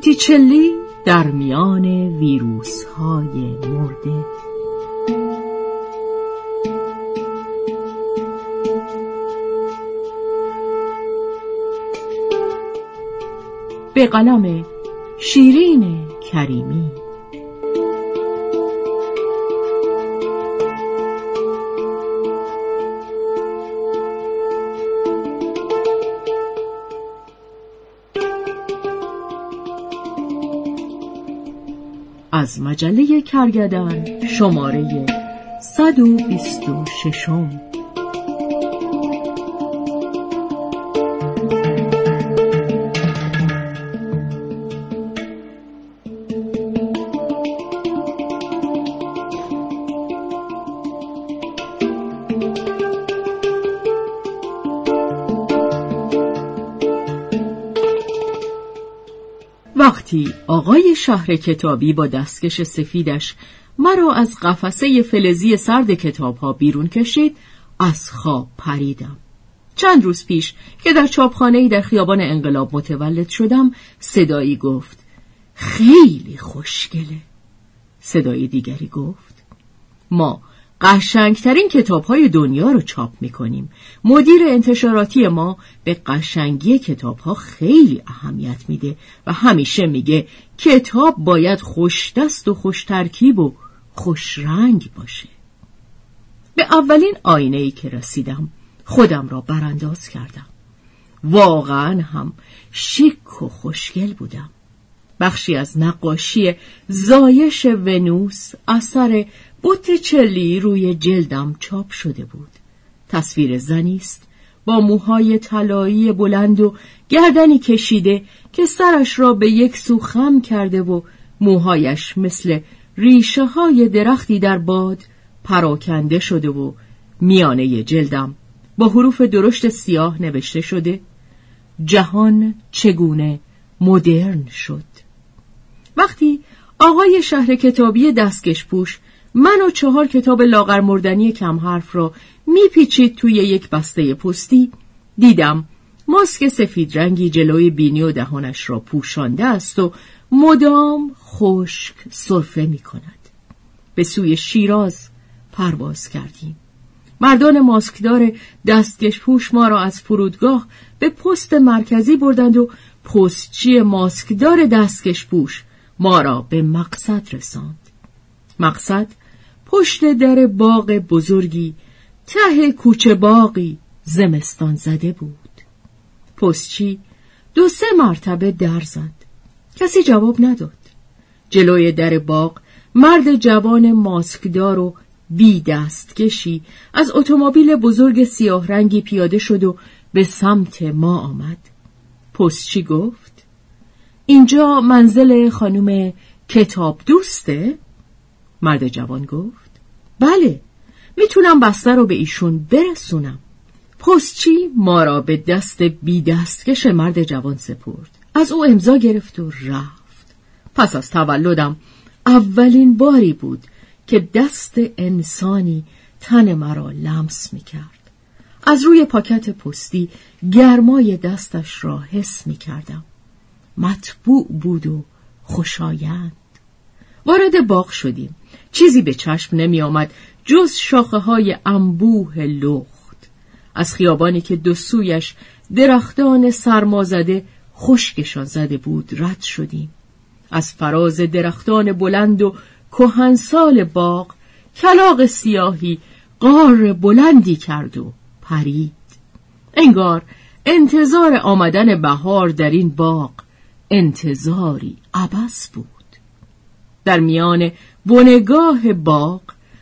بوتیچلی در میان ویروس های مرده. به قلم شیرین کریمی. از مجله کرگدن شماره 126 وقتی آقای شهر کتابی با دستکش سفیدش مرا از قفسه فلزی سرد کتاب ها بیرون کشید از خواب پریدم. چند روز پیش که در چاپخانه در خیابان انقلاب متولد شدم صدایی گفت خیلی خوشگله. صدای دیگری گفت ما قشنگترین کتاب های دنیا رو چاپ می‌کنیم. مدیر انتشاراتی ما به قشنگی کتاب ها خیلی اهمیت میده و همیشه میگه کتاب باید خوش دست و خوش ترکیب و خوش رنگ باشه. به اولین آینه ای که رسیدم خودم را برانداز کردم. واقعا هم شیک و خوشگل بودم. بخشی از نقاشی زایش ونوس اثر چلی روی جلدم چاپ شده بود. تصویر زنی است. با موهای طلایی بلند و گردنی کشیده که سرش را به یک سو خم کرده و موهایش مثل ریشه های درختی در باد پراکنده شده و میانه جلدم با حروف درشت سیاه نوشته شده جهان چگونه مدرن شد؟ وقتی آقای شهر کتابی دستکش پوش من و چهار کتاب لاغر مردنی کم حرف را میپیچید توی یک بسته پستی دیدم ماسک سفید رنگی جلوی بینی و دهانش را پوشانده است و مدام خشک صرفه می کند. به سوی شیراز پرواز کردیم. مردان ماسکدار دستگش پوش ما را از فرودگاه به پست مرکزی بردند و پستچی ماسکدار دستکش پوش ما را به مقصد رساند. مقصد پشت در باغ بزرگی ته کوچه باقی زمستان زده بود. پستچی دو سه مرتبه در زد. کسی جواب نداد. جلوی در باغ مرد جوان ماسکدار و بی دستکشی از اتومبیل بزرگ سیاه رنگی پیاده شد و به سمت ما آمد. پستچی گفت؟ اینجا منزل خانم کتاب دوسته؟ مرد جوان گفت بله می‌تونم بسته رو به ایشون برسونم پستچی ما را به دست بی دستکش مرد جوان سپرد از او امضا گرفت و رفت پس از تولدم اولین باری بود که دست انسانی تن مرا لمس می کرد. از روی پاکت پستی گرمای دستش را حس می کردم. مطبوع بود و خوشایند. وارد باغ شدیم. چیزی به چشم نمی آمد جز شاخه های انبوه لخت. از خیابانی که دو سویش درختان سرمازده خشکشان زده بود رد شدیم. از فراز درختان بلند و کهنسال باغ کلاق سیاهی قار بلندی کرد و پرید. انگار انتظار آمدن بهار در این باغ انتظاری عبس بود. در میان بنگاه باغ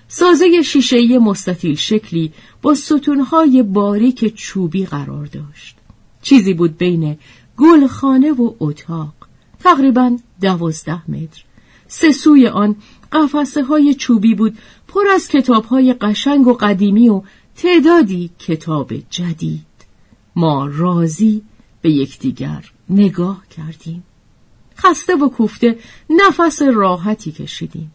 سازه شیشهی مستطیل شکلی با ستونهای باریک چوبی قرار داشت. چیزی بود بین گلخانه و اتاق تقریبا دوازده متر. سه سوی آن قفسه های چوبی بود پر از کتاب های قشنگ و قدیمی و تعدادی کتاب جدید. ما راضی به یکدیگر نگاه کردیم. خسته و کوفته نفس راحتی کشیدیم.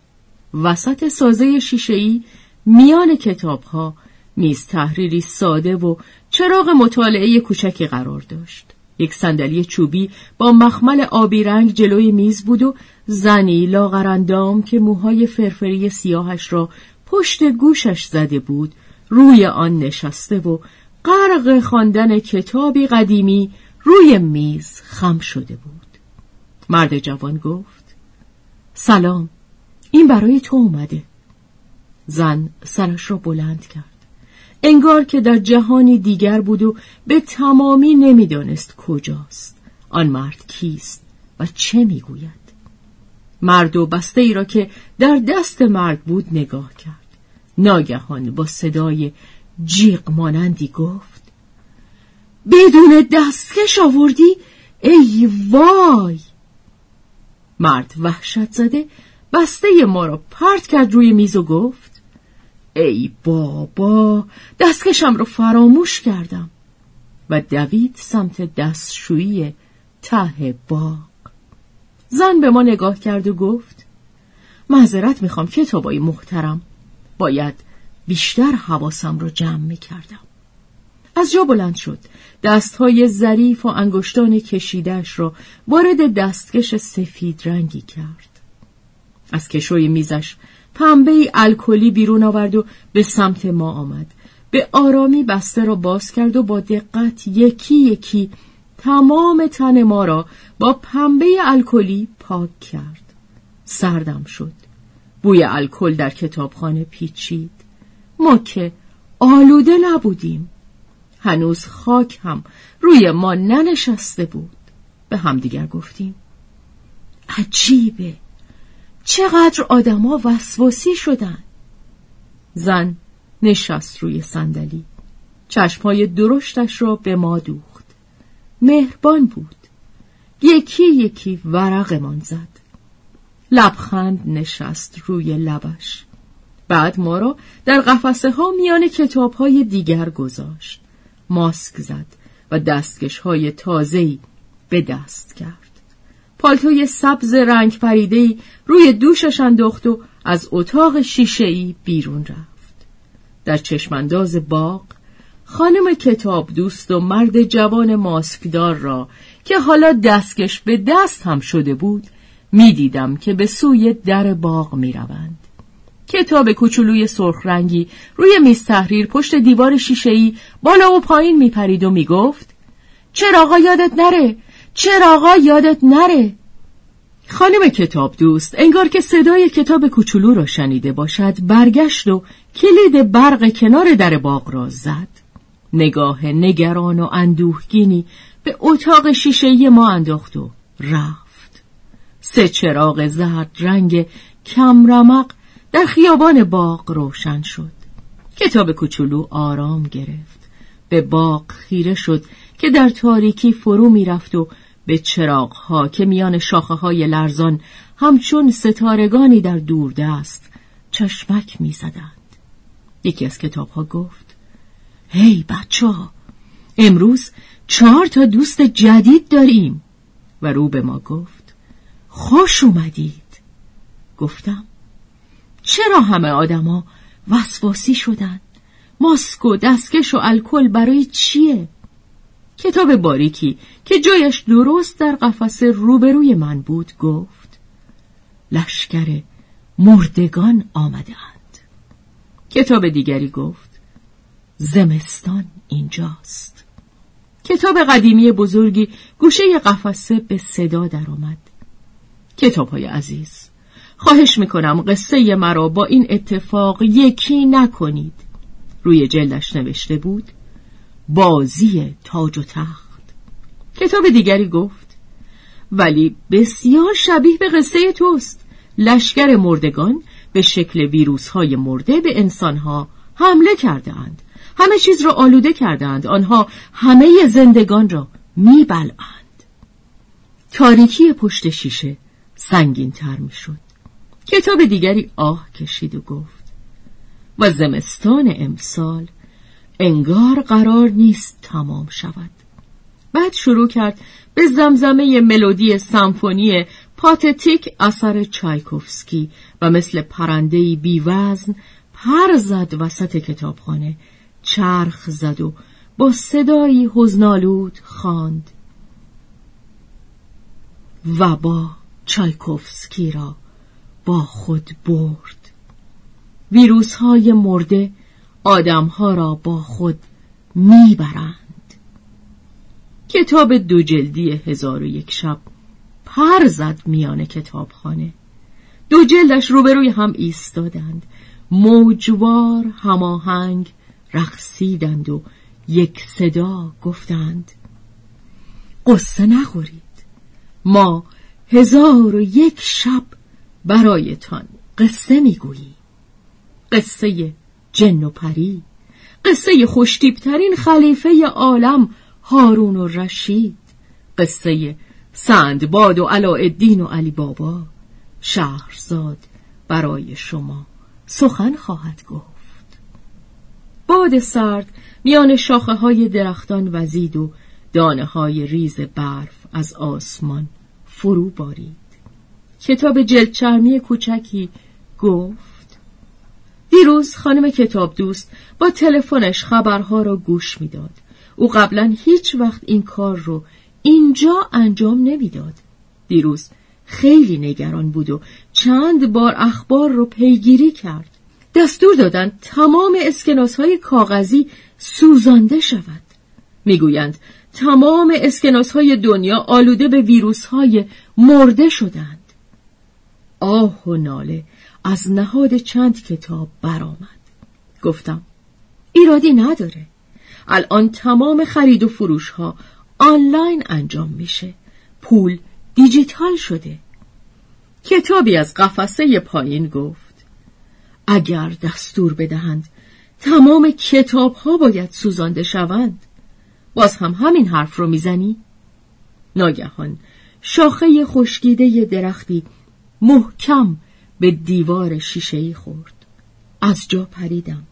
وسط سازه شیشه‌ای میان کتابها نیز تحریری ساده و چراغ مطالعه کوچکی قرار داشت. یک صندلی چوبی با مخمل آبی رنگ جلوی میز بود و زنی لاغرندام که موهای فرفری سیاهش را پشت گوشش زده بود روی آن نشسته و غرق خواندن کتابی قدیمی روی میز خم شده بود. مرد جوان گفت سلام این برای تو اومده. زن سرش را بلند کرد. انگار که در جهانی دیگر بود و به تمامی نمی‌دانست کجاست. آن مرد کیست و چه می‌گوید؟ مرد و بسته ای را که در دست مرد بود نگاه کرد. ناگهان با صدای جیغ مانندی گفت بدون دستکش آوردی ای وای! مرد وحشت زده بسته ما را پرت کرد روی میز و گفت ای بابا دستکشم رو فراموش کردم. و دوید سمت دستشویی ته باغ. زن به ما نگاه کرد و گفت معذرت می‌خوام کتابای محترم باید بیشتر حواسم رو جمع می‌کردم. از جا بلند شد. دستهای ظریف و انگشتان کشیدهش را وارد دستکش سفید رنگی کرد. از کشوی میزش پنبه الکلی بیرون آورد و به سمت ما آمد. به آرامی بسته را باز کرد و با دقت یکی یکی تمام تن ما را با پنبه الکلی پاک کرد. سردم شد. بوی الکل در کتابخانه پیچید. ما که آلوده نبودیم. هنوز خاک هم روی ما ننشسته بود. به همدیگر گفتیم عجیبه چقدر آدما وسواسی شدن. زن نشست روی صندلی چشمهای درشتش را به ما دوخت. مهربان بود یکی یکی ورقمان زد. لبخند نشست روی لبش. بعد ما را در قفسه ها میان کتاب های دیگر گذاشت. ماسک زد و دستکش های تازهی به دست کرد پالتوی سبز رنگ پریده روی دوشش انداخت و از اتاق شیشهای بیرون رفت. در چشمانداز باغ خانم کتاب دوست و مرد جوان ماسکدار را که حالا دستکش به دست هم شده بود می‌دیدم که به سوی در باغ می روند. کتاب کوچولوی سرخ رنگی. روی میز تحریر پشت دیوار شیشهای بالا و پایین می پرید و می گفت چراغا یادت نره؟ چراغا یادت نره؟ خانم کتاب دوست انگار که صدای کتاب کوچولو را شنیده باشد. برگشت و کلید برق کنار در باغ را زد. نگاه نگران و اندوهگینی به اتاق شیشه ما انداخت و رفت. سه چراغ زرد رنگ کمرمق در خیابان باغ روشن شد. کتاب کوچولو آرام گرفت. به باغ خیره شد که در تاریکی فرو می‌رفت و به ها که میان شاخه های لرزان همچون ستارگانی در دست چشمک می‌زدند. یکی از کتاب ها گفت هی بچه ها امروز چهار تا دوست جدید داریم. و رو به ما گفت خوش اومدید. گفتم چرا همه آدما وسواسی شدن؟ ماسک و دستکش و الکل برای چیه؟ کتاب باریکی که جایش درست در قفس روبروی من بود گفت لشکر مردگان آمدهاند کتاب دیگری گفت زمستان اینجاست. کتاب قدیمی بزرگی گوشه قفسه به صدا درآمد. کتاب های عزیز خواهش می‌کنم قصه مرا با این اتفاق یکی نکنید. روی جلدش نوشته بود بازی تاج و تخت. کتاب دیگری گفت ولی بسیار شبیه به قصه توست. لشکر مردگان به شکل ویروس های مرده به انسان ها حمله کرده اند. همه چیز را آلوده کردند آنها همه زندگان را میبلعند. تاریکی پشت شیشه سنگین تر می شد کتاب دیگری آه کشید و گفت و زمستان امسال انگار قرار نیست تمام شود. بعد شروع کرد به زمزمه ملودی سمفونی پاتتیک اثر چایکوفسکی و مثل پرندهی بیوزن پر زد وسط کتابخانه چرخ زد و با صدایی حزنالود خواند و با چایکوفسکی را با خود برد. ویروس های مرده آدم ها را با خود می‌برند. کتاب دو جلدی هزار و یک شب پر زد میان کتابخانه. دو جلدش روبروی هم ایستادند. موجوار هماهنگ رقصیدند و یک صدا گفتند. قصه نخورید. ما هزار و یک شب برایتان قصه می‌گوییم قصه جن و پری قصه خوشتیبترین خلیفه عالم هارون و رشید قصه سندباد و علاءالدین و علی بابا. شهرزاد برای شما سخن خواهد گفت. باد سرد میان شاخه های درختان وزید و دانه های ریز برف از آسمان فرو بارید. کتاب جلچرمی کوچکی گفت. دیروز خانم کتاب دوست با تلفنش خبرها را گوش می‌داد. او قبلا هیچ وقت این کار رو اینجا انجام نمی‌داد. دیروز خیلی نگران بود و چند بار اخبار رو پیگیری کرد. دستور دادند تمام اسکناس های کاغذی سوزانده شود. می‌گویند تمام اسکناس های دنیا آلوده به ویروس های مرده شدند. آه و ناله از نهاد چند کتاب برآمد. گفتم ایرادی نداره. الان تمام خرید و فروش ها آنلاین انجام میشه. پول دیجیتال شده. کتابی از قفسه پایین گفت اگر دستور بدهند تمام کتاب ها باید سوزانده شوند. باز هم همین حرف رو می‌زنی؟ ناگهان شاخه خشکیده درختی محکم به دیوار شیشهای خورد. از جا پریدم.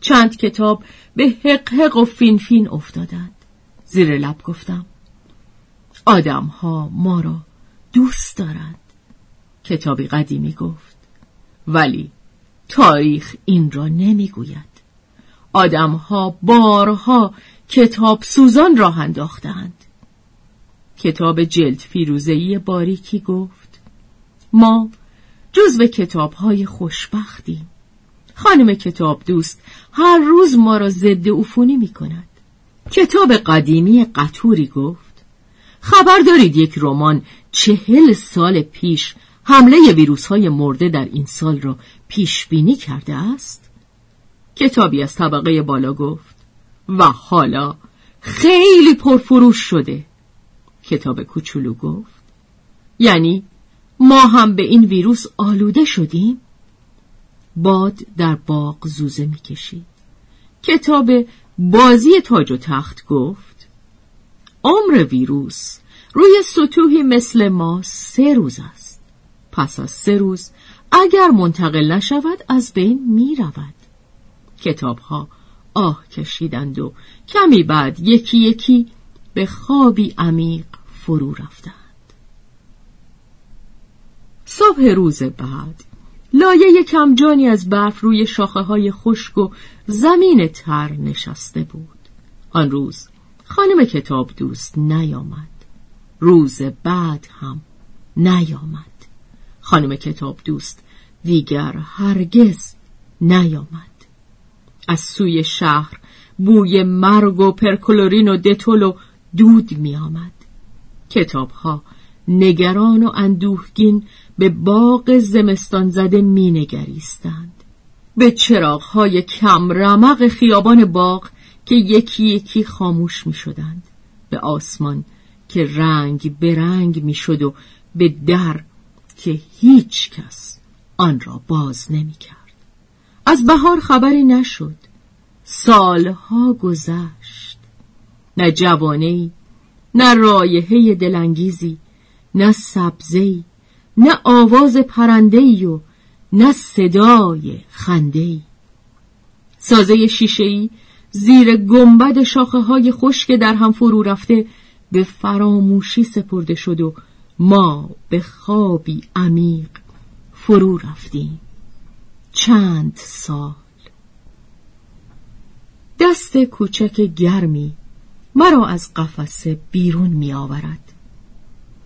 چند کتاب به حق و فین فین افتادند. زیر لب گفتم آدم ها ما را دوست دارند. کتابی قدیمی گفت ولی تاریخ این را نمی‌گوید. آدمها بارها کتاب سوزان راه انداختند. کتاب جلد فیروزهی باریکی گفت ما جزو کتابهای خوشبختیم. خانم کتاب دوست هر روز ما را ضد عفونی می کند کتاب قدیمی قطوری گفت خبر دارید یک رمان چهل سال پیش حمله ویروس های مرده در این سال را پیش بینی کرده است؟ کتابی از طبقه بالا گفت و حالا خیلی پرفروش شده. کتاب کوچولو گفت یعنی ما هم به این ویروس آلوده شدیم؟ باد در باغ زوزه می‌کشید. کتاب بازی تاج و تخت گفت عمر ویروس روی سطوحی مثل ما سه روز است. پس از سه روز اگر منتقل نشود از بین می رود. کتاب ها آه کشیدند و کمی بعد یکی یکی به خوابی عمیق فرو رفتند. صبح روز بعد لایه کمجانی از برف روی شاخه های خشک و زمین تر نشسته بود. آن روز خانم کتاب دوست نیامد. روز بعد هم نیامد. خانم کتاب دوست دیگر هرگز نیامد. از سوی شهر بوی مرگ و پرکلورین و دتول و دود می آمد. کتاب ها نگران و اندوهگین به باغ زمستان زده می نگریستند. به چراغ های کم رمق خیابان باغ که یکی یکی خاموش می شدند. به آسمان که رنگ به رنگ می شد و به در که هیچ کس آن را باز نمی کرد. از بهار خبری نشد. سالها گذشت. نه جوانه نه رایحه دلانگیزی نه سبزی نه آواز پرندهی و نه صدای خندهی سازه شیشهی زیر گنبد شاخه های خشک در هم فرو رفته به فراموشی سپرده شد و ما به خوابی عمیق فرو رفتیم. چند سال. دست کوچک گرمی مرا از قفسه بیرون می آورد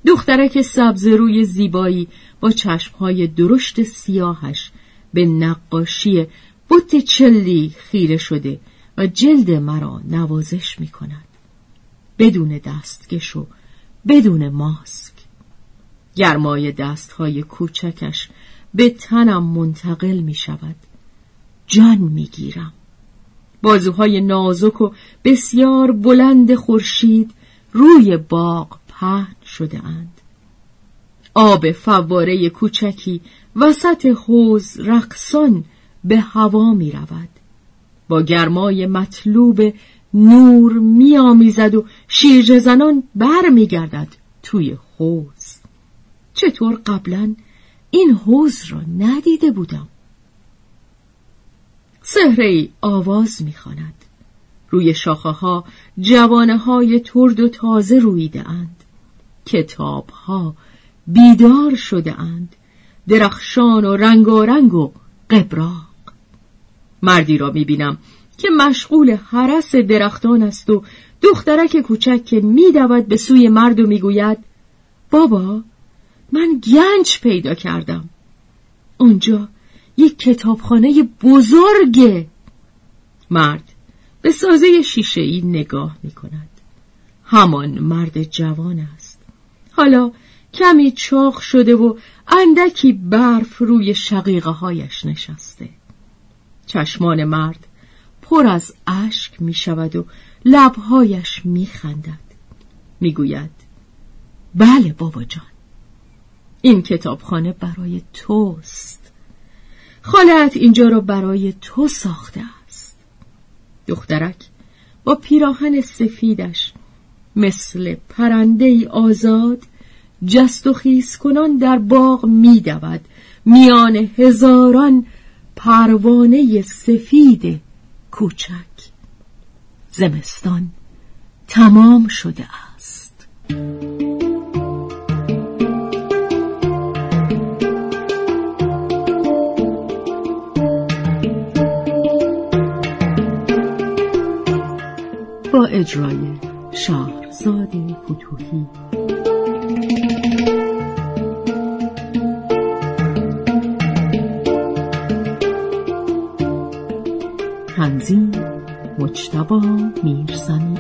دخترک سبز روی زیبایی با چشمهای درشت سیاهش به نقاشی بوت چلی خیره شده و جلد مرا نوازش می کند. بدون دستکش و بدون ماسک. گرمای دستهای کوچکش به تنم منتقل می شود جان می گیرم بازوهای نازک و بسیار بلند خورشید روی باغ پهن شده اند. آب فواره کوچکی وسط حوز رقصان به هوا می رود. با گرمای مطلوب نور می آمیزد و شیرجه زنان بر می گردد توی حوز. چطور قبلا این حوز را ندیده بودم؟ سهره آواز می‌خواند. روی شاخه ها جوانه های ترد و تازه رویده اند. کتاب ها بیدار شده اند. درخشان و رنگارنگ و قبراق. مردی را می‌بینم که مشغول حرس درختان است و دخترک کوچک که میدود به سوی مرد و می‌گوید بابا من گنج پیدا کردم اونجا یک کتابخانه بزرگه مرد به سازه شیشه ای نگاه می کند همان مرد جوان است حالا کمی چاق شده و اندکی برف روی شقیقه هایش نشسته. چشمان مرد پر از اشک می شود و لبهایش می خندد می گوید بله بابا جان این کتابخانه برای توست. خالت اینجا را برای تو ساخته است. دخترک با پیراهن سفیدش مثل پرنده ای آزاد جست و خیز کنان در باغ میدود. میان هزاران پروانه سفید کوچک. زمستان تمام شده است. با اجرای شهرزاد فتوحی تنظیم مجتبا میرزنی